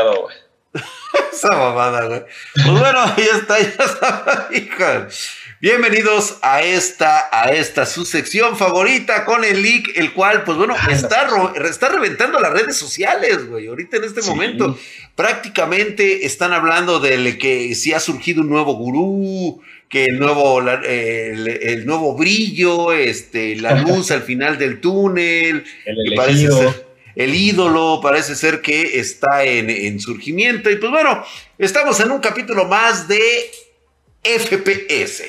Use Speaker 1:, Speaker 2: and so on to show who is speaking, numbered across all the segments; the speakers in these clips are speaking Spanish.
Speaker 1: güey.
Speaker 2: Esa mamada, güey. Pues bueno, ya está, ya está, hija. Bienvenidos a esta, a esta su sección favorita con el leak, el cual, pues bueno, está, está reventando las redes sociales, güey. Ahorita en este momento, prácticamente están hablando de que si ha surgido un nuevo gurú, que el nuevo, el, nuevo brillo, este, la luz al final del túnel,
Speaker 1: el
Speaker 2: parece ser, el ídolo parece ser que está en, en, surgimiento. Y pues bueno, estamos en un capítulo más de FPS,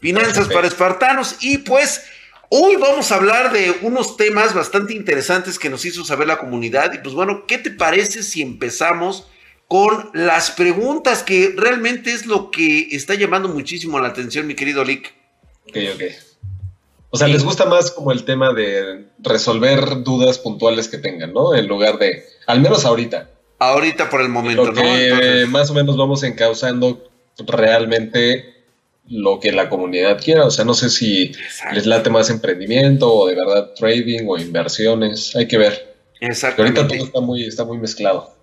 Speaker 2: Finanzas para Espartanos. Y pues hoy vamos a hablar de unos temas bastante interesantes que nos hizo saber la comunidad. Y pues bueno, ¿qué te parece si empezamos? con las preguntas, que realmente es lo que está llamando muchísimo la atención, mi querido Lick.
Speaker 1: Ok, ok. O sea, les gusta más como el tema de resolver dudas puntuales que tengan, ¿no? En lugar de, al menos ahorita.
Speaker 2: Ahorita por el momento,
Speaker 1: ¿no? Entonces... más o menos vamos encauzando realmente lo que la comunidad quiera. O sea, no sé si les late más emprendimiento o de verdad trading o inversiones. Hay que ver.
Speaker 2: Exacto.
Speaker 1: Ahorita todo está muy, está muy mezclado.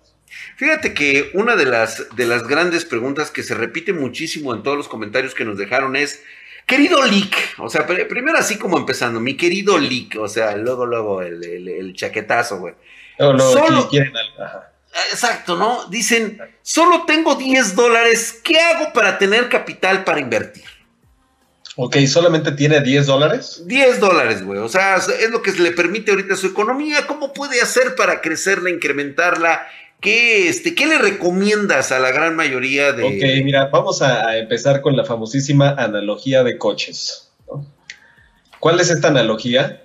Speaker 2: Fíjate que una de las, de las grandes preguntas que se repite muchísimo en todos los comentarios que nos dejaron es, querido Lick, o sea, primero así como empezando, mi querido Lick, o sea, luego, luego el, el, chaquetazo, güey.
Speaker 1: No, no, solo, quieren algo.
Speaker 2: Exacto, ¿no? Dicen, solo tengo 10 dólares, ¿qué hago para tener capital para invertir?
Speaker 1: Ok, ¿solamente tiene 10 dólares?
Speaker 2: 10 dólares, güey. O sea, es lo que le permite ahorita su economía. ¿Cómo puede hacer para crecerla, incrementarla ¿Qué, este, ¿Qué le recomiendas a la gran mayoría de...
Speaker 1: Ok, mira, vamos a, empezar con la famosísima analogía de coches. ¿Cuál es esta analogía?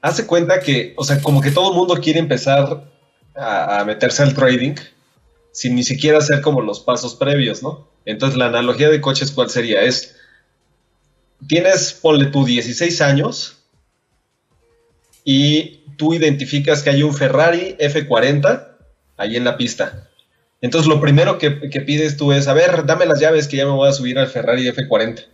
Speaker 1: Hace cuenta que, o sea, como que todo el mundo quiere empezar a, meterse al trading sin ni siquiera hacer como los pasos previos, ¿no? Entonces la analogía de coches, ¿cuál sería? Es, tienes, ponle tú 16 años y tú identificas que hay un Ferrari F40 ahí en la pista. Entonces lo primero que, pides tú es, a ver, dame las llaves que ya me voy a subir al Ferrari F40.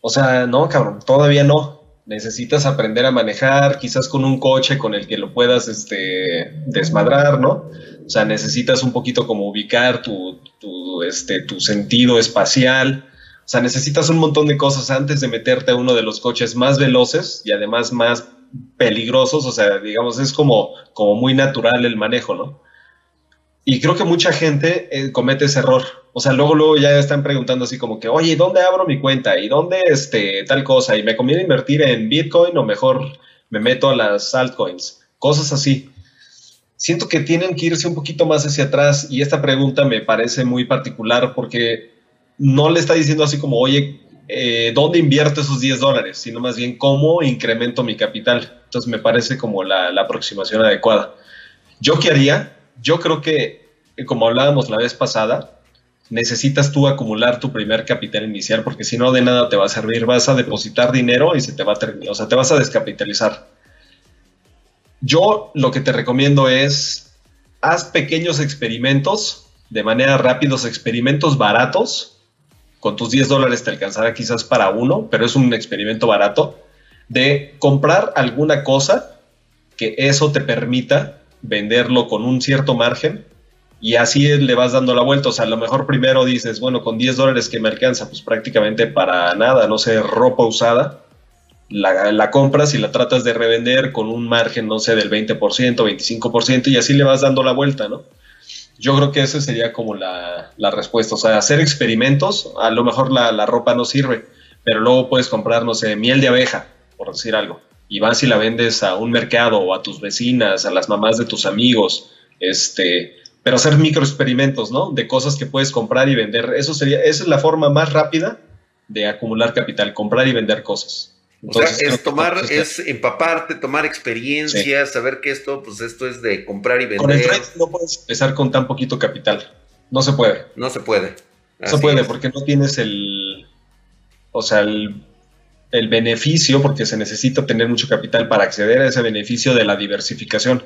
Speaker 1: O sea, no, cabrón, todavía no. Necesitas aprender a manejar, quizás con un coche con el que lo puedas este, desmadrar, ¿no? O sea, necesitas un poquito como ubicar tu, tu, este, tu sentido espacial. O sea, necesitas un montón de cosas antes de meterte a uno de los coches más veloces y además más peligrosos. O sea, digamos, es como, como muy natural el manejo, ¿no? Y creo que mucha gente eh, comete ese error. O sea, luego, luego ya están preguntando así como que, oye, ¿dónde abro mi cuenta? ¿Y dónde este, tal cosa? ¿Y me conviene invertir en Bitcoin o mejor me meto a las altcoins? Cosas así. Siento que tienen que irse un poquito más hacia atrás y esta pregunta me parece muy particular porque no le está diciendo así como, oye, eh, ¿dónde invierto esos 10 dólares? Sino más bien, ¿cómo incremento mi capital? Entonces me parece como la, la aproximación adecuada. ¿Yo qué haría? Yo creo que, como hablábamos la vez pasada, necesitas tú acumular tu primer capital inicial porque si no de nada te va a servir, vas a depositar dinero y se te va a terminar, o sea, te vas a descapitalizar. Yo lo que te recomiendo es haz pequeños experimentos de manera rápidos, experimentos baratos. Con tus 10 dólares te alcanzará quizás para uno, pero es un experimento barato de comprar alguna cosa que eso te permita venderlo con un cierto margen y así le vas dando la vuelta. O sea, a lo mejor primero dices, bueno, con 10 dólares que me alcanza, pues prácticamente para nada, no sé, ropa usada. La, compras y la tratas de revender con un margen, no sé, del 20%, 25% y así le vas dando la vuelta, ¿no? Yo creo que esa sería como la, respuesta. O sea, hacer experimentos, a lo mejor la, la ropa no sirve, pero luego puedes comprar, no sé, miel de abeja, por decir algo y vas y la vendes a un mercado o a tus vecinas, a las mamás de tus amigos, este, pero hacer microexperimentos, ¿no? De cosas que puedes comprar y vender. Eso sería, esa es la forma más rápida de acumular capital, comprar y vender cosas.
Speaker 2: Entonces, es tomar, es empaparte, tomar experiencias, saber que esto, pues esto es de comprar y vender. Con el
Speaker 1: no puedes empezar con tan poquito capital. No se puede.
Speaker 2: No se puede.
Speaker 1: No se puede porque no tienes el, o sea, el el beneficio, porque se necesita tener mucho capital para acceder a ese beneficio de la diversificación.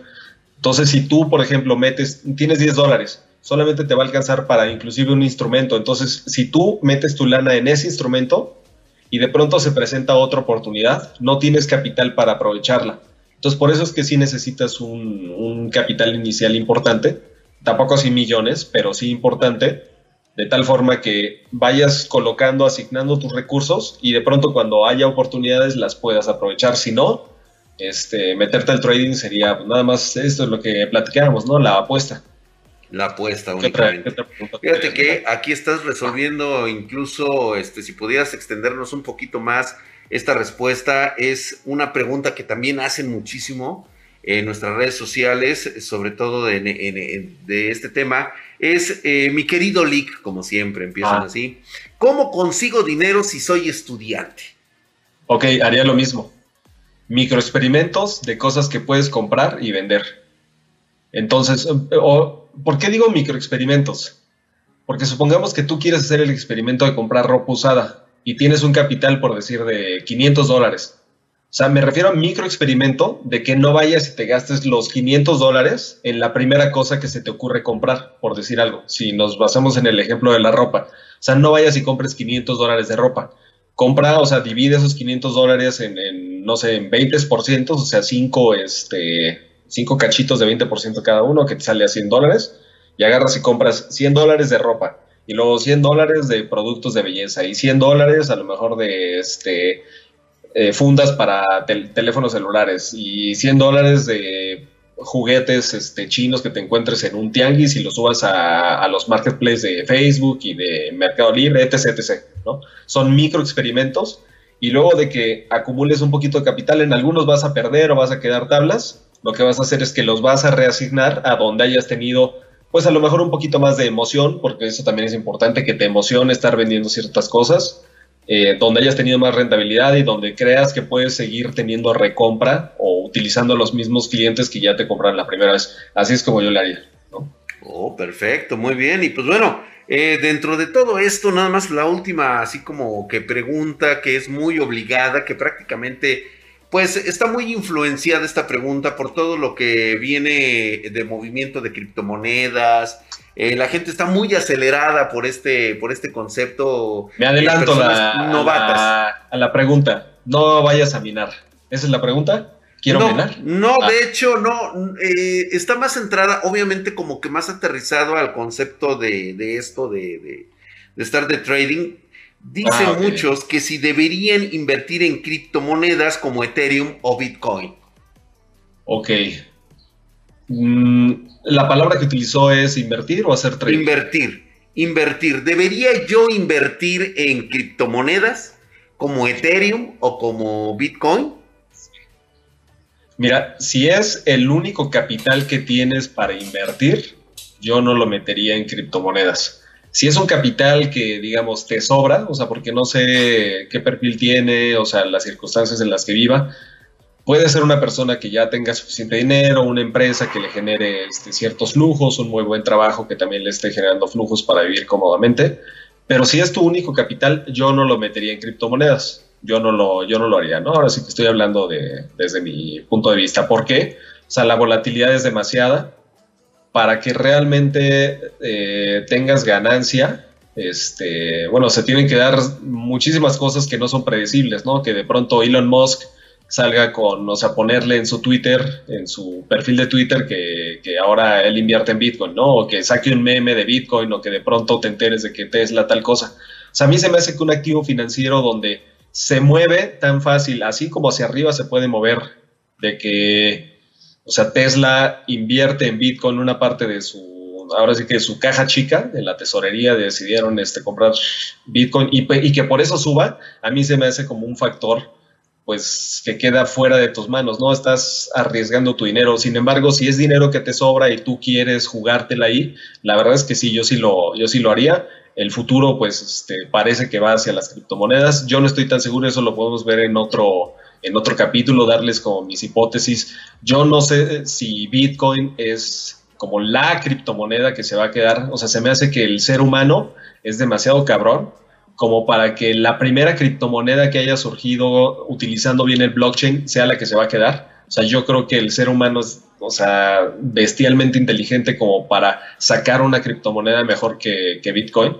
Speaker 1: Entonces, si tú, por ejemplo, metes, tienes 10 dólares, solamente te va a alcanzar para inclusive un instrumento. Entonces, si tú metes tu lana en ese instrumento y de pronto se presenta otra oportunidad, no tienes capital para aprovecharla. Entonces, por eso es que sí necesitas un, un capital inicial importante tampoco así millones, pero sí importante, de tal forma que vayas colocando, asignando tus recursos y de pronto cuando haya oportunidades las puedas aprovechar. Si no, este, meterte al trading sería pues, nada más esto es lo que platicábamos, ¿no? La apuesta.
Speaker 2: La apuesta únicamente. Fíjate que aquí estás resolviendo incluso, este, si pudieras extendernos un poquito más esta respuesta, es una pregunta que también hacen muchísimo en nuestras redes sociales, sobre todo de, este tema, es eh, mi querido Lick, como siempre, empiezan ah. así. ¿Cómo consigo dinero si soy estudiante?
Speaker 1: Ok, haría lo mismo. Microexperimentos de cosas que puedes comprar y vender. Entonces, o, ¿Por qué digo microexperimentos? Porque supongamos que tú quieres hacer el experimento de comprar ropa usada y tienes un capital, por decir, de 500 dólares. O sea, me refiero a microexperimento de que no vayas y te gastes los 500 dólares en la primera cosa que se te ocurre comprar, por decir algo. Si nos basamos en el ejemplo de la ropa. O sea, no vayas y compres 500 dólares de ropa. Compra, o sea, divide esos 500 dólares en, no sé, en 20%, o sea, 5, este, cinco cachitos de 20% cada uno, que te sale a 100 dólares, y agarras y compras 100 dólares de ropa, y luego 100 dólares de productos de belleza, y 100 dólares a lo mejor de este, eh, fundas para teléfonos celulares, y 100 dólares de juguetes este, chinos que te encuentres en un tianguis y los subas a, los marketplaces de Facebook y de Mercado Libre, etc, etc. ¿no? Son micro experimentos y luego de que acumules un poquito de capital, en algunos vas a perder o vas a quedar tablas, lo que vas a hacer es que los vas a reasignar a donde hayas tenido, pues a lo mejor un poquito más de emoción, porque eso también es importante, que te emocione estar vendiendo ciertas cosas, eh, donde hayas tenido más rentabilidad y donde creas que puedes seguir teniendo recompra o utilizando los mismos clientes que ya te compraron la primera vez. Así es como yo le haría. ¿no?
Speaker 2: Oh, perfecto, muy bien. Y pues bueno, eh, dentro de todo esto, nada más la última, así como que pregunta que es muy obligada, que prácticamente pues está muy influenciada esta pregunta por todo lo que viene de movimiento de criptomonedas. Eh, la gente está muy acelerada por este, por este concepto.
Speaker 1: Me adelanto A, la, pregunta. No vayas a minar. ¿Esa es la pregunta? ¿Quiero
Speaker 2: no,
Speaker 1: minar?
Speaker 2: No, de ah. hecho, no. Eh, está más centrada, obviamente, como que más aterrizado al concepto de, esto, de, de estar de trading Dicen ah, muchos que si deberían invertir en criptomonedas como Ethereum o Bitcoin.
Speaker 1: Ok. Mm, la palabra que utilizó es invertir o hacer trading.
Speaker 2: Invertir. Invertir. ¿Debería yo invertir en criptomonedas como Ethereum o como Bitcoin?
Speaker 1: Mira, si es el único capital que tienes para invertir, yo no lo metería en criptomonedas si es un capital que, digamos, te sobra, o sea, porque no sé qué perfil tiene, o sea, las circunstancias en las que viva, puede ser una persona que ya tenga suficiente dinero, una empresa que le genere este, ciertos flujos, un muy buen trabajo que también le esté generando flujos para vivir cómodamente. Pero si es tu único capital, yo no lo metería en criptomonedas. Yo no lo, yo no lo haría, ¿no? Ahora sí que estoy hablando de, desde mi punto de vista. ¿Por qué? O sea, la volatilidad es demasiada para que realmente eh, tengas ganancia, este, bueno, se tienen que dar muchísimas cosas que no son predecibles, ¿no? Que de pronto Elon Musk salga con, o sea, ponerle en su Twitter, en su perfil de Twitter, que, que, ahora él invierte en Bitcoin, ¿no? O que saque un meme de Bitcoin, o que de pronto te enteres de que Tesla tal cosa. O sea, a mí se me hace que un activo financiero donde se mueve tan fácil, así como hacia arriba se puede mover, de que o sea, Tesla invierte en Bitcoin una parte de su, ahora sí que su caja chica, de la tesorería, decidieron este, comprar Bitcoin y, que por eso suba, a mí se me hace como un factor pues que queda fuera de tus manos, ¿no? Estás arriesgando tu dinero. Sin embargo, si es dinero que te sobra y tú quieres jugártela ahí, la verdad es que sí, yo sí lo, yo sí lo haría. El futuro, pues, este, parece que va hacia las criptomonedas. Yo no estoy tan seguro, eso lo podemos ver en otro, en otro capítulo darles como mis hipótesis. Yo no sé si Bitcoin es como la criptomoneda que se va a quedar, o sea, se me hace que el ser humano es demasiado cabrón como para que la primera criptomoneda que haya surgido utilizando bien el blockchain sea la que se va a quedar. O sea, yo creo que el ser humano es, o sea, bestialmente inteligente como para sacar una criptomoneda mejor que, Bitcoin.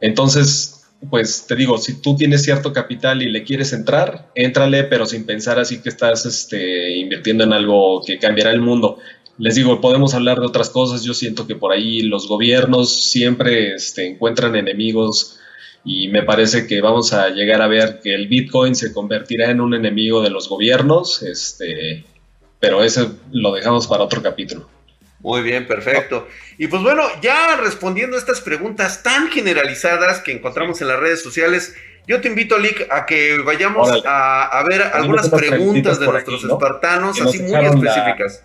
Speaker 1: Entonces, pues te digo, si tú tienes cierto capital y le quieres entrar, éntrale, pero sin pensar así que estás este, invirtiendo en algo que cambiará el mundo. les digo, podemos hablar de otras cosas. Yo siento que por ahí los gobiernos siempre este, encuentran enemigos y me parece que vamos a llegar a ver que el Bitcoin se convertirá en un enemigo de los gobiernos, este, pero eso lo dejamos para otro capítulo.
Speaker 2: Muy bien, perfecto. Y pues bueno, ya respondiendo a estas preguntas tan generalizadas que encontramos en las redes sociales, yo te invito, Lick, a que vayamos a, ver algunas preguntas de nuestros espartanos, así muy específicas.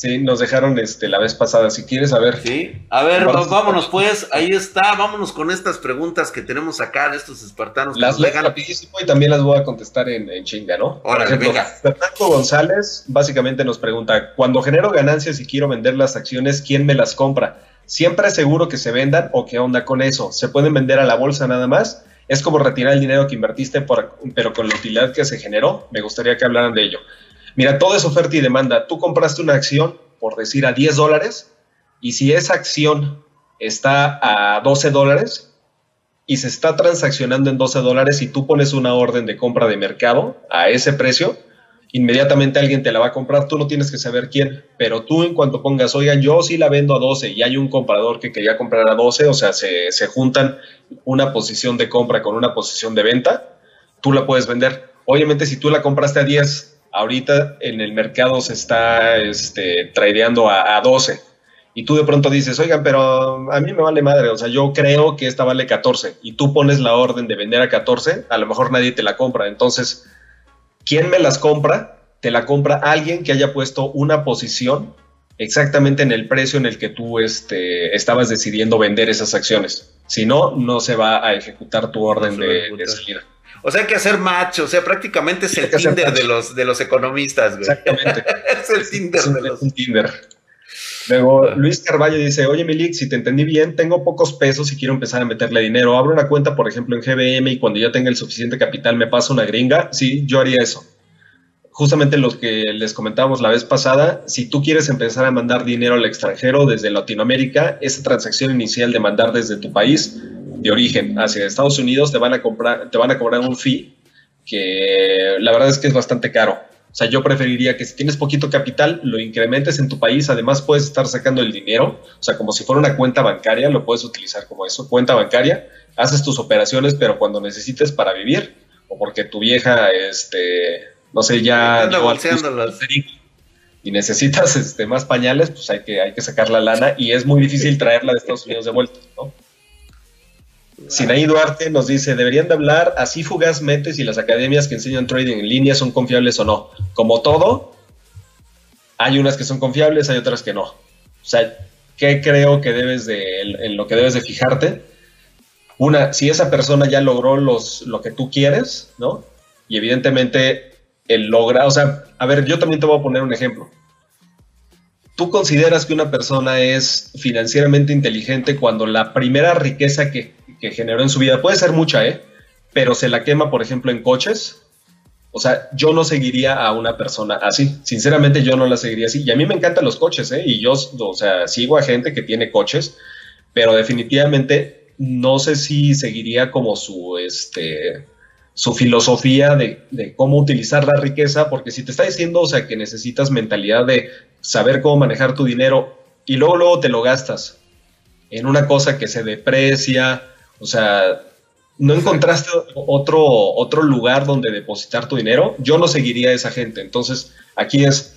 Speaker 1: Sí, nos dejaron este la vez pasada. Si quieres saber.
Speaker 2: Sí, a ver, vámonos pues. Ahí está. Vámonos con estas preguntas que tenemos acá de estos espartanos.
Speaker 1: Las leo rapidísimo y también las voy a contestar en, chinga, ¿no?
Speaker 2: Por ejemplo,
Speaker 1: Fernando González básicamente nos pregunta: Cuando genero ganancias y quiero vender las acciones, ¿quién me las compra? ¿Siempre es seguro que se vendan o qué onda con eso? ¿Se pueden vender a la bolsa nada más? Es como retirar el dinero que invertiste, pero con la utilidad que se generó. Me gustaría que hablaran de ello. Mira, todo es oferta y demanda. Tú compraste una acción, por decir, a 10 dólares, y si esa acción está a 12 dólares y se está transaccionando en 12 dólares y tú pones una orden de compra de mercado a ese precio, inmediatamente alguien te la va a comprar, tú no tienes que saber quién, pero tú en cuanto pongas, oigan, yo sí la vendo a 12 y hay un comprador que quería comprar a 12, o sea, se, se juntan una posición de compra con una posición de venta, tú la puedes vender. Obviamente si tú la compraste a 10 ahorita en el mercado se está este, tradeando a, 12 y tú de pronto dices, oigan, pero a mí me vale madre, o sea, yo creo que esta vale 14 y tú pones la orden de vender a 14, a lo mejor nadie te la compra. Entonces, ¿quién me las compra? Te la compra alguien que haya puesto una posición exactamente en el precio en el que tú este, estabas decidiendo vender esas acciones. Si no, no se va a ejecutar tu orden de, de salida.
Speaker 2: O sea, hay que hacer match, o sea, prácticamente es el Tinder de los, de los economistas, güey.
Speaker 1: Exactamente.
Speaker 2: es el Tinder
Speaker 1: de los... un Tinder. Luego ah. Luis Carballo dice, oye Milik, si te entendí bien, tengo pocos pesos y quiero empezar a meterle dinero. Abro una cuenta, por ejemplo, en GBM y cuando ya tenga el suficiente capital me paso una gringa. Sí, yo haría eso. Justamente lo que les comentábamos la vez pasada, si tú quieres empezar a mandar dinero al extranjero desde Latinoamérica, esa transacción inicial de mandar desde tu país de origen hacia Estados Unidos te van a comprar, te van a cobrar un fee que la verdad es que es bastante caro. O sea, yo preferiría que si tienes poquito capital, lo incrementes en tu país. Además, puedes estar sacando el dinero. O sea, como si fuera una cuenta bancaria, lo puedes utilizar como eso, cuenta bancaria. Haces tus operaciones, pero cuando necesites para vivir, o porque tu vieja, este, no sé, ya y necesitas este, más pañales, pues hay que, hay que sacar la lana y es muy difícil traerla de Estados Unidos de vuelta, ¿no? Sinaí Duarte nos dice, deberían de hablar así fugazmente si las academias que enseñan trading en línea son confiables o no. Como todo, hay unas que son confiables, hay otras que no. O sea, ¿qué creo que debes de, en lo que debes de fijarte? Una, si esa persona ya logró los, lo que tú quieres, ¿no? Y evidentemente el logra, o sea, a ver, yo también te voy a poner un ejemplo. ¿Tú consideras que una persona es financieramente inteligente cuando la primera riqueza que que generó en su vida. Puede ser mucha, ¿eh? Pero se la quema, por ejemplo, en coches. O sea, yo no seguiría a una persona así. Sinceramente, yo no la seguiría así. Y a mí me encantan los coches, ¿eh? Y yo, o sea, sigo a gente que tiene coches, pero definitivamente no sé si seguiría como su, este, su filosofía de, cómo utilizar la riqueza, porque si te está diciendo, o sea, que necesitas mentalidad de saber cómo manejar tu dinero y luego, luego te lo gastas en una cosa que se deprecia o sea, ¿no encontraste otro, otro lugar donde depositar tu dinero? Yo no seguiría a esa gente. Entonces, aquí es,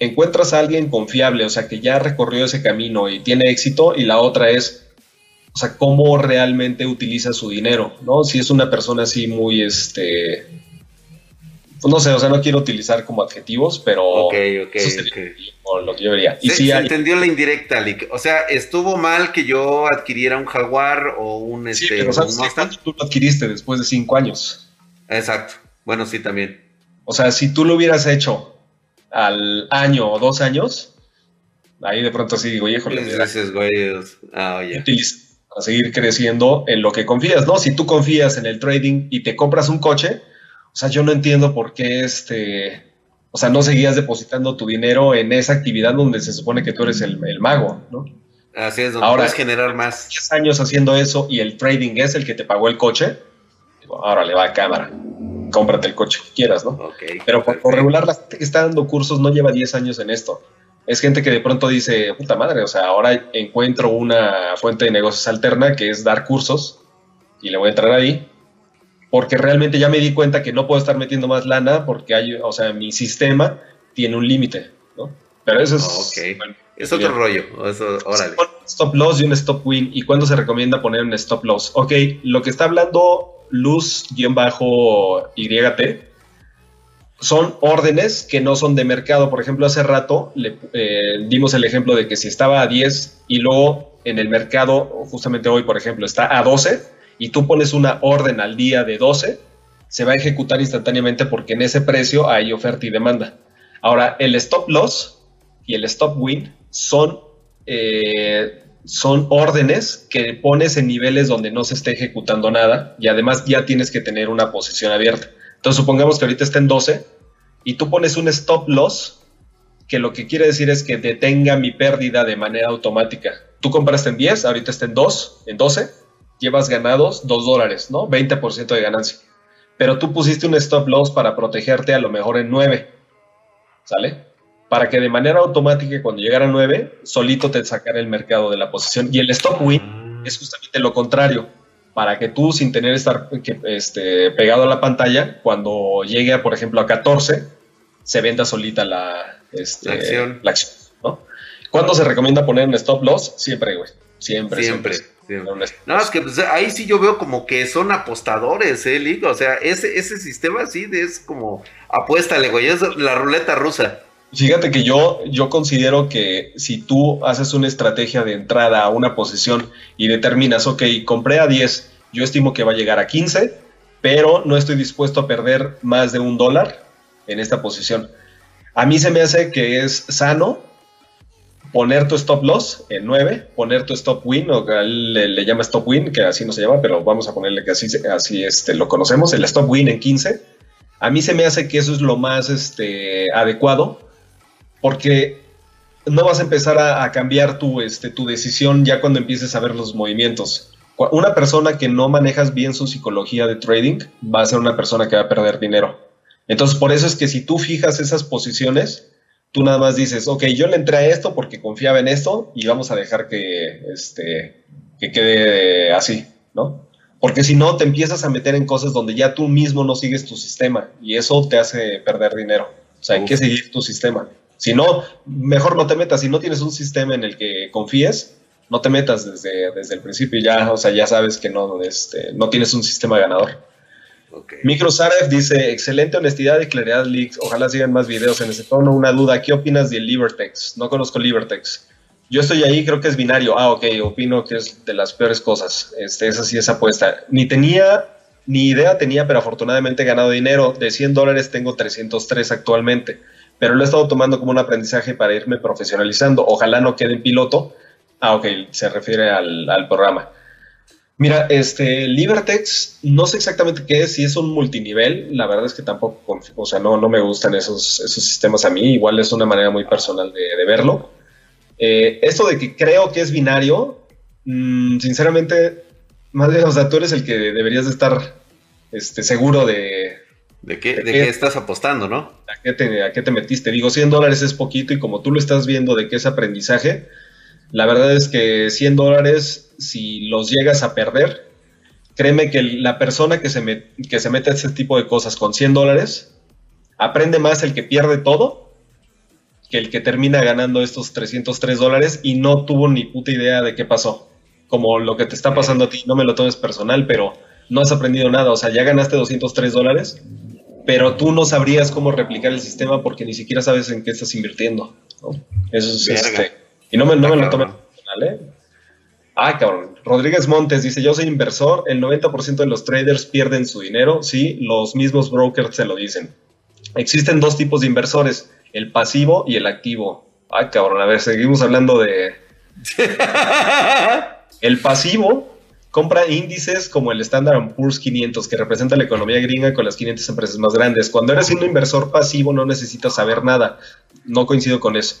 Speaker 1: encuentras a alguien confiable, o sea, que ya recorrió ese camino y tiene éxito, y la otra es, o sea, cómo realmente utiliza su dinero, ¿no? Si es una persona así muy, este, no sé, o sea, no quiero utilizar como adjetivos, pero
Speaker 2: Ok, ok,
Speaker 1: lo que yo vería.
Speaker 2: Y se, entendió la indirecta, Lick. O sea, estuvo mal que yo adquiriera un Jaguar o un
Speaker 1: sí, este, pero ¿sabes tú lo adquiriste después de cinco años.
Speaker 2: Exacto. Bueno, sí, también.
Speaker 1: O sea, si tú lo hubieras hecho al año o dos años, ahí de pronto sí digo, híjole.
Speaker 2: Gracias, güey. Ah, oye.
Speaker 1: Para seguir creciendo en lo que confías, ¿no? Si tú confías en el trading y te compras un coche, o sea, yo no entiendo por qué este, o sea, no seguías depositando tu dinero en esa actividad donde se supone que tú eres el, mago, ¿no?
Speaker 2: Así es, donde ahora, puedes generar más.
Speaker 1: 10 años haciendo eso y el trading es el que te pagó el coche, digo, ahora le va a cámara, cómprate el coche que quieras, ¿no?
Speaker 2: Okay,
Speaker 1: Pero por, regular la gente que está dando cursos no lleva 10 años en esto. Es gente que de pronto dice, puta madre, o sea, ahora encuentro una fuente de negocios alterna que es dar cursos y le voy a entrar ahí porque realmente ya me di cuenta que no puedo estar metiendo más lana porque hay, o sea, mi sistema tiene un límite, ¿no? Pero eso es...
Speaker 2: Oh, es otro rollo. Eso, órale.
Speaker 1: Stop loss y un stop win. ¿Y cuándo se recomienda poner un stop loss? Ok, lo que está hablando Luz-YT son órdenes que no son de mercado. Por ejemplo, hace rato le eh, dimos el ejemplo de que si estaba a 10 y luego en el mercado, justamente hoy, por ejemplo, está a 12 y tú pones una orden al día de 12, se va a ejecutar instantáneamente porque en ese precio hay oferta y demanda. Ahora, el stop loss y el stop win son, eh, son órdenes que pones en niveles donde no se esté ejecutando nada y además ya tienes que tener una posición abierta. Entonces, supongamos que ahorita está en 12 y tú pones un stop loss que lo que quiere decir es que detenga mi pérdida de manera automática. Tú compraste en 10, ahorita está en 2, en 12, llevas ganados 2 dólares, ¿no? 20% de ganancia. Pero tú pusiste un stop loss para protegerte a lo mejor en 9, ¿sale? Para que de manera automática cuando llegara a 9, solito te sacara el mercado de la posición. Y el stop win es justamente lo contrario, para que tú sin tener estar este, pegado a la pantalla, cuando llegue, por ejemplo, a 14, se venda solita la, este, la acción. ¿no? ¿Cuándo se recomienda poner un stop loss? Siempre, güey. Siempre, siempre.
Speaker 2: No, es que pues, ahí sí yo veo como que son apostadores, ¿eh, Ligo? O sea, ese, ese sistema sí es como apuéstale, güey, es la ruleta rusa.
Speaker 1: Fíjate que yo, yo considero que si tú haces una estrategia de entrada a una posición y determinas, ok, compré a 10, yo estimo que va a llegar a 15, pero no estoy dispuesto a perder más de un dólar en esta posición. A mí se me hace que es sano poner tu stop loss en 9, poner tu stop win, o que él le, llama stop win, que así no se llama, pero vamos a ponerle que así, así este, lo conocemos, el stop win en 15. A mí se me hace que eso es lo más este, adecuado porque no vas a empezar a, cambiar tu, este, tu decisión ya cuando empieces a ver los movimientos. Una persona que no manejas bien su psicología de trading va a ser una persona que va a perder dinero. Entonces, por eso es que si tú fijas esas posiciones, tú nada más dices, ok, yo le entré a esto porque confiaba en esto y vamos a dejar que, este, que quede así, ¿no? Porque si no, te empiezas a meter en cosas donde ya tú mismo no sigues tu sistema y eso te hace perder dinero. O sea, hay que seguir tu sistema. Si no, mejor no te metas. Si no tienes un sistema en el que confíes, no te metas desde, desde el principio. Ya, o sea, ya sabes que no, este, no tienes un sistema ganador. Okay. Micro dice, excelente honestidad y claridad leaks. Ojalá sigan más videos en ese tono. Una duda, ¿qué opinas de Libertex? No conozco Libertex. Yo estoy ahí, creo que es binario. Ah, ok, opino que es de las peores cosas. Este, esa sí es apuesta. Ni tenía, ni idea tenía, pero afortunadamente he ganado dinero. De 100 dólares tengo 303 actualmente pero lo he estado tomando como un aprendizaje para irme profesionalizando. Ojalá no quede en piloto. Ah, ok, se refiere al, programa. Mira, este, Libertex, no sé exactamente qué es, si es un multinivel, la verdad es que tampoco, o sea, no, no me gustan esos, esos sistemas a mí, igual es una manera muy personal de, verlo. Eh, esto de que creo que es binario, mm, sinceramente, más bien, o sea, tú eres el que deberías de estar este, seguro de,
Speaker 2: ¿De qué, de, qué, estás apostando, no?
Speaker 1: ¿a qué, te, ¿A qué te metiste? Digo, 100 dólares es poquito y como tú lo estás viendo de qué es aprendizaje, la verdad es que 100 dólares, si los llegas a perder, créeme que la persona que se, que se mete a ese tipo de cosas con 100 dólares, aprende más el que pierde todo que el que termina ganando estos 303 dólares y no tuvo ni puta idea de qué pasó. Como lo que te está pasando a ti, no me lo tomes personal, pero no has aprendido nada. O sea, ya ganaste 203 dólares, pero tú no sabrías cómo replicar el sistema porque ni siquiera sabes en qué estás invirtiendo. Eso es este. Y no me, no me lo tomen ¿eh? Ah, cabrón. Rodríguez Montes dice: Yo soy inversor, el 90% de los traders pierden su dinero. Sí, los mismos brokers se lo dicen. Existen dos tipos de inversores: el pasivo y el activo. Ah, cabrón. A ver, seguimos hablando de. el pasivo compra índices como el Standard Poor's 500, que representa la economía gringa con las 500 empresas más grandes. Cuando eres un inversor pasivo no necesitas saber nada. No coincido con eso.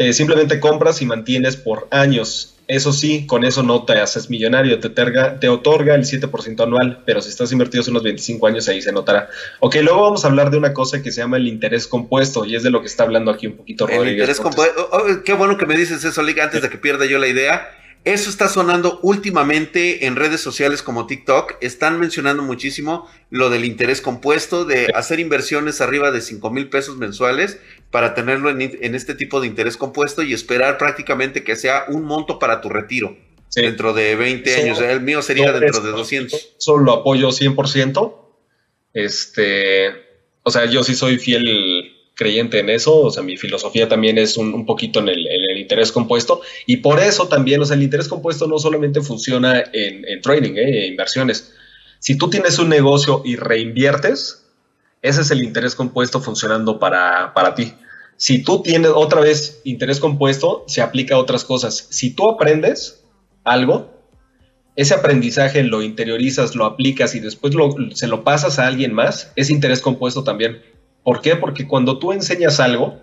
Speaker 1: Eh, simplemente compras y mantienes por años Eso sí, con eso no te haces millonario, te, te otorga el 7% anual, pero si estás invertido hace unos 25 años ahí se notará. Ok, luego vamos a hablar de una cosa que se llama el interés compuesto y es de lo que está hablando aquí un poquito
Speaker 2: Rodríguez. El interés compuesto, oh, oh, qué bueno que me dices eso, Liga, antes de que pierda yo la idea. Eso está sonando últimamente en redes sociales como TikTok. Están mencionando muchísimo lo del interés compuesto, de hacer inversiones arriba de 5 mil pesos mensuales para tenerlo en, este tipo de interés compuesto y esperar prácticamente que sea un monto para tu retiro dentro de 20 años. El mío sería dentro de 200.
Speaker 1: Solo lo apoyo 100%. Este, o sea, yo sí soy fiel creyente en eso, o sea, mi filosofía también es un, poquito en el, interés compuesto y por eso también, o sea, el interés compuesto no solamente funciona en, trading, ¿eh? inversiones. Si tú tienes un negocio y reinviertes, ese es el interés compuesto funcionando para, para ti. Si tú tienes otra vez interés compuesto, se aplica a otras cosas. Si tú aprendes algo, ese aprendizaje lo interiorizas, lo aplicas y después se lo pasas a alguien más, es interés compuesto también. ¿Por qué? Porque cuando tú enseñas algo,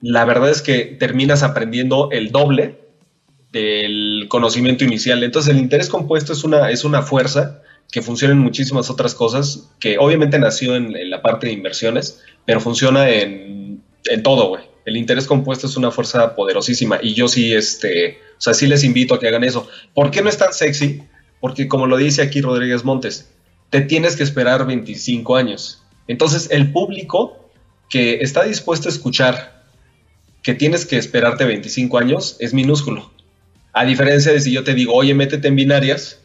Speaker 1: la verdad es que terminas aprendiendo el doble del conocimiento inicial. Entonces el interés compuesto es una, es una fuerza que funciona en muchísimas otras cosas, que obviamente nació en, la parte de inversiones, pero funciona en, en todo, güey. El interés compuesto es una fuerza poderosísima y yo sí, este, o sea, sí les invito a que hagan eso. ¿Por qué no es tan sexy? Porque como lo dice aquí Rodríguez Montes, te tienes que esperar 25 años. Entonces, el público que está dispuesto a escuchar que tienes que esperarte 25 años es minúsculo. A diferencia de si yo te digo, oye, métete en binarias,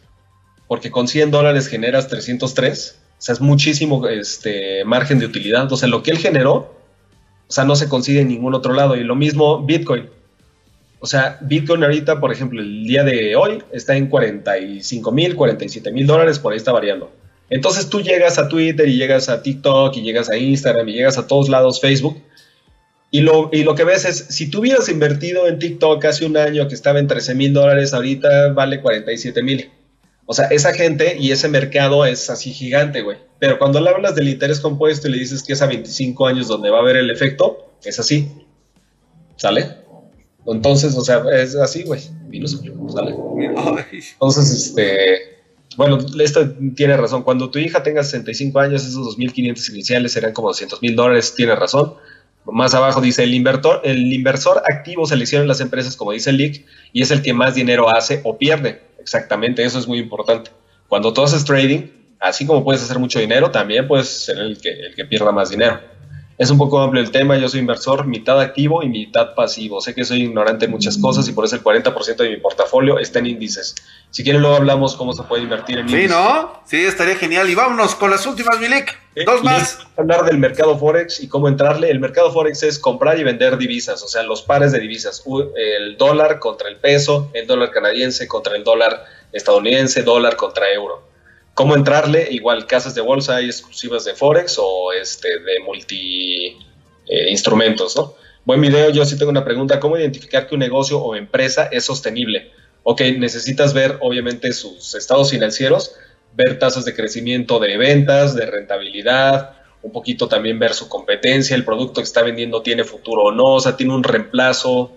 Speaker 1: porque con 100 dólares generas 303, o sea, es muchísimo este, margen de utilidad. O sea, lo que él generó, o sea, no se consigue en ningún otro lado. Y lo mismo Bitcoin. O sea, Bitcoin ahorita, por ejemplo, el día de hoy está en 45 mil, 47 mil dólares, por ahí está variando. Entonces tú llegas a Twitter y llegas a TikTok y llegas a Instagram y llegas a todos lados, Facebook, y lo, y lo que ves es, si tú hubieras invertido en TikTok hace un año que estaba en 13 mil dólares, ahorita vale 47 mil. O sea, esa gente y ese mercado es así gigante, güey. Pero cuando le hablas del interés compuesto y le dices que es a 25 años donde va a haber el efecto, es así. ¿Sale? Entonces, o sea, es así, güey. Minúsculo, ¿sale? Entonces, este bueno, esto tiene razón. Cuando tu hija tenga 65 años, esos 2.500 iniciales serán como 200 mil dólares. Tiene razón. Más abajo dice, el inversor, el inversor activo selecciona las empresas, como dice el LIC, y es el que más dinero hace o pierde. Exactamente, eso es muy importante. Cuando tú haces trading, así como puedes hacer mucho dinero, también puedes ser el que, el que pierda más dinero. Es un poco amplio el tema, yo soy inversor mitad activo y mitad pasivo. Sé que soy ignorante en muchas cosas y por eso el 40% de mi portafolio está en índices. Si quieren luego hablamos cómo se puede invertir en.
Speaker 2: Sí, ¿no? Sí, estaría genial. Y vámonos con las últimas, Milik. Dos más.
Speaker 1: Hablar del mercado Forex y cómo entrarle. El mercado Forex es comprar y vender divisas, o sea, los pares de divisas. El dólar contra el peso, el dólar canadiense contra el dólar estadounidense, dólar contra euro cómo entrarle, igual casas de bolsa hay exclusivas de Forex o este de multi eh, instrumentos, ¿no? Buen video, yo sí tengo una pregunta, ¿cómo identificar que un negocio o empresa es sostenible? Ok, necesitas ver obviamente sus estados financieros, ver tasas de crecimiento de ventas, de rentabilidad, un poquito también ver su competencia, el producto que está vendiendo tiene futuro o no, o sea, tiene un reemplazo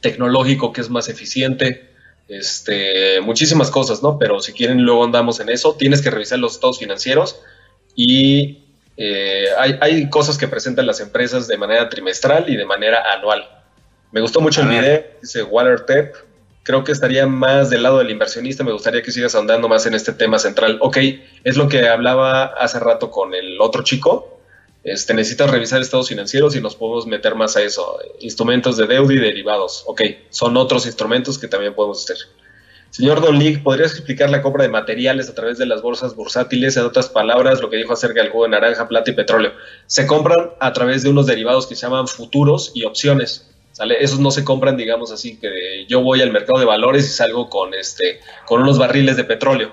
Speaker 1: tecnológico que es más eficiente este, muchísimas cosas, ¿no? Pero si quieren, luego andamos en eso. Tienes que revisar los estados financieros y eh, hay, cosas que presentan las empresas de manera trimestral y de manera anual. Me gustó mucho el video, dice WaterTep. Creo que estaría más del lado del inversionista. Me gustaría que sigas andando más en este tema central. Ok, es lo que hablaba hace rato con el otro chico. Este, necesitas revisar estados financieros y nos podemos meter más a eso. Instrumentos de deuda y derivados. Ok, son otros instrumentos que también podemos hacer. Señor Don League, ¿podrías explicar la compra de materiales a través de las bolsas bursátiles? En otras palabras, lo que dijo acerca del jugo de naranja, plata y petróleo. Se compran a través de unos derivados que se llaman futuros y opciones. ¿Sale? Esos no se compran, digamos así, que yo voy al mercado de valores y salgo con, este, con unos barriles de petróleo,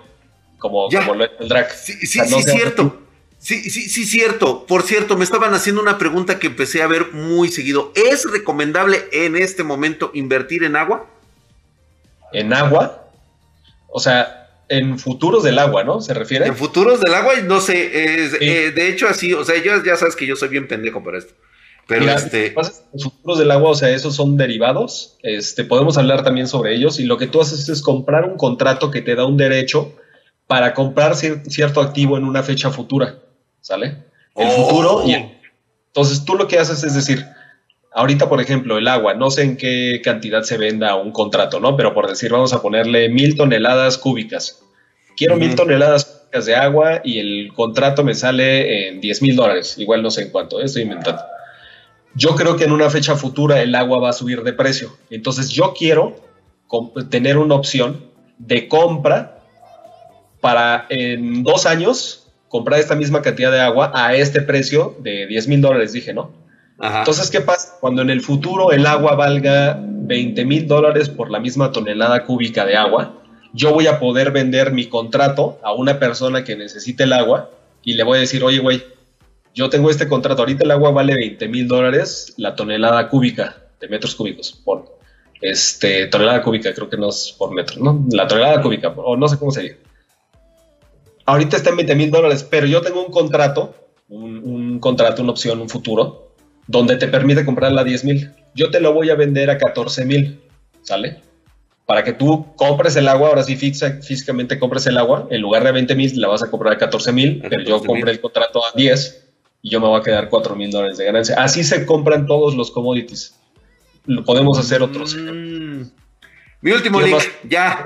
Speaker 1: como, como lo es el DRAC.
Speaker 2: Sí, sí, sí, cierto. Sí, sí, sí, cierto. Por cierto, me estaban haciendo una pregunta que empecé a ver muy seguido. ¿Es recomendable en este momento invertir en agua?
Speaker 1: ¿En agua? O sea, en futuros del agua, ¿no? ¿Se refiere?
Speaker 2: En futuros del agua, no sé. Eh, de hecho, así, o sea, ya, ya sabes que yo soy bien pendejo para esto. Pero este.
Speaker 1: Los futuros del agua, o sea, esos son derivados. Este, podemos hablar también sobre ellos. Y lo que tú haces es comprar un contrato que te da un derecho para comprar cierto activo en una fecha futura. ¿Sale? El futuro y oh. Entonces tú lo que haces es decir, ahorita, por ejemplo, el agua, no sé en qué cantidad se venda un contrato, ¿no? Pero por decir, vamos a ponerle mil toneladas cúbicas. Quiero mil toneladas cúbicas de agua y el contrato me sale en 10 mil dólares. Igual no sé en cuánto, ¿eh? estoy inventando. Yo creo que en una fecha futura el agua va a subir de precio. Entonces yo quiero tener una opción de compra para en dos años comprar esta misma cantidad de agua a este precio de 10 mil dólares, dije, ¿no? Entonces, ¿qué pasa? Cuando en el futuro el agua valga 20 mil dólares por la misma tonelada cúbica de agua, yo voy a poder vender mi contrato a una persona que necesite el agua y le voy a decir, oye, güey, yo tengo este contrato, ahorita el agua vale 20 mil dólares la tonelada cúbica de metros cúbicos por este tonelada cúbica, creo que no es por metro, ¿no? La tonelada cúbica, o no sé cómo sería. Ahorita está en 20 mil dólares, pero yo tengo un contrato, un, un contrato, una opción, un futuro, donde te permite comprarla a 10 mil. Yo te lo voy a vender a 14 mil, ¿sale? Para que tú compres el agua, ahora sí físicamente compres el agua, en lugar de 20 mil la vas a comprar a 14 mil, pero yo compré el contrato a 10 y yo me voy a quedar 4 mil dólares de ganancia. Así se compran todos los commodities. Lo podemos hacer otros
Speaker 2: mm. Mi último link, ya.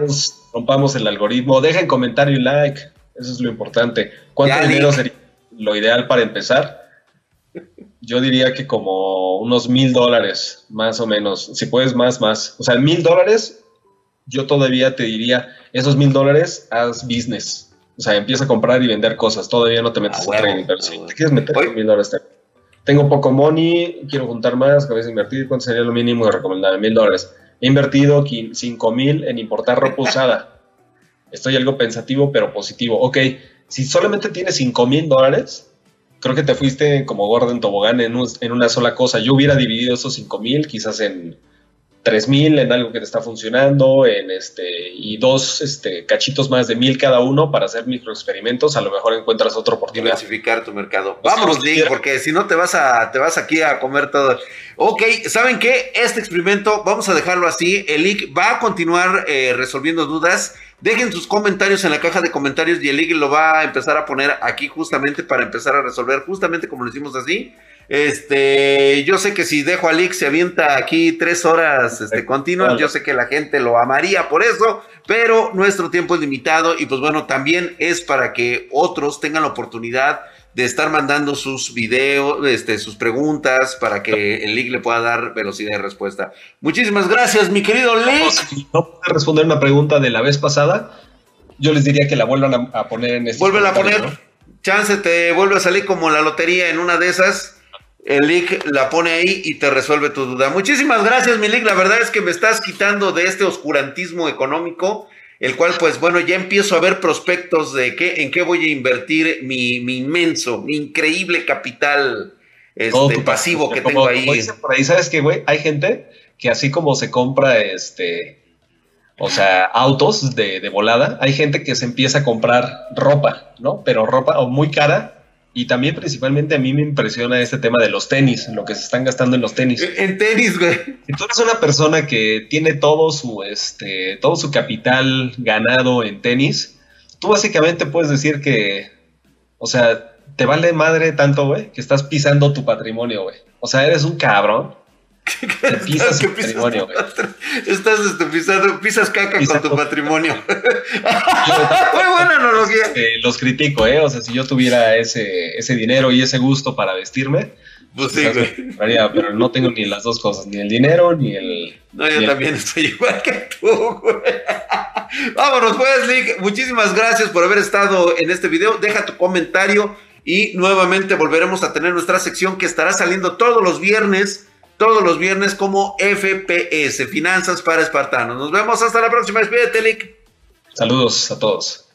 Speaker 1: Rompamos el algoritmo. Dejen comentario y like. Eso es lo importante. ¿Cuánto dinero sería lo ideal para empezar? Yo diría que como unos mil dólares, más o menos. Si puedes más, más. O sea, mil dólares, yo todavía te diría, esos mil dólares, haz business. O sea, empieza a comprar y vender cosas. Todavía no te metes en trading, pero si te quieres meter mil dólares, tengo poco money, quiero juntar más, que a veces invertir. ¿Cuánto sería lo mínimo de recomendar? Mil dólares. He invertido cinco mil en importar ropa usada. Estoy algo pensativo, pero positivo. Ok, si solamente tienes cinco mil dólares, creo que te fuiste como Gordon Tobogán en, en una sola cosa. Yo hubiera dividido esos 5 mil quizás en 3 mil en algo que te está funcionando, en este, y dos este, cachitos más de mil cada uno para hacer microexperimentos, a lo mejor encuentras otra oportunidad.
Speaker 2: Diversificar tu mercado. Vámonos, Link, porque si no te vas a, te vas aquí a comer todo. Ok, ¿saben qué? Este experimento, vamos a dejarlo así. El Link va a continuar eh, resolviendo dudas. Dejen sus comentarios en la caja de comentarios y el Link lo va a empezar a poner aquí justamente para empezar a resolver, justamente como lo hicimos así. Este, yo sé que si dejo a Lick se avienta aquí tres horas este, continuas, yo sé que la gente lo amaría por eso, pero nuestro tiempo es limitado y pues bueno, también es para que otros tengan la oportunidad de estar mandando sus videos, este, sus preguntas, para que el Lick le pueda dar velocidad de respuesta. Muchísimas gracias, mi querido Lick.
Speaker 1: No puede responder una pregunta de la vez pasada, yo les diría que la vuelvan a, poner en este.
Speaker 2: Vuelven a poner. Chance te vuelve a salir como la lotería en una de esas el link la pone ahí y te resuelve tu duda. Muchísimas gracias, mi link. La verdad es que me estás quitando de este oscurantismo económico, el cual, pues bueno, ya empiezo a ver prospectos de qué, en qué voy a invertir mi, inmenso, mi increíble capital este, pasivo que tengo ahí.
Speaker 1: por ahí, ¿sabes qué, güey? Hay gente que así como se compra este. O sea, autos de, de volada, hay gente que se empieza a comprar ropa, ¿no? Pero ropa muy cara y también principalmente a mí me impresiona este tema de los tenis, lo que se están gastando en los tenis.
Speaker 2: En tenis, güey.
Speaker 1: Si tú eres una persona que tiene todo su, este, todo su capital ganado en tenis, tú básicamente puedes decir que, o sea, te vale madre tanto, güey, que estás pisando tu patrimonio, güey. O sea, eres un cabrón pisas tu patrimonio,
Speaker 2: Estás este, pisando, pisas caca con tu patrimonio. Muy buena analogía.
Speaker 1: Este, los critico, ¿eh? O sea, si yo tuviera ese, ese dinero y ese gusto para vestirme,
Speaker 2: pues sí,
Speaker 1: pero no tengo ni las dos cosas, ni el dinero, ni el.
Speaker 2: No, yo también estoy igual que tú, güey. Vámonos, pues, Lick. Muchísimas gracias por haber estado en este video. Deja tu comentario y nuevamente volveremos a tener nuestra sección que estará saliendo todos los viernes todos los viernes como FPS, Finanzas para Espartanos. Nos vemos hasta la próxima. Despídete, Lick.
Speaker 1: Saludos a todos.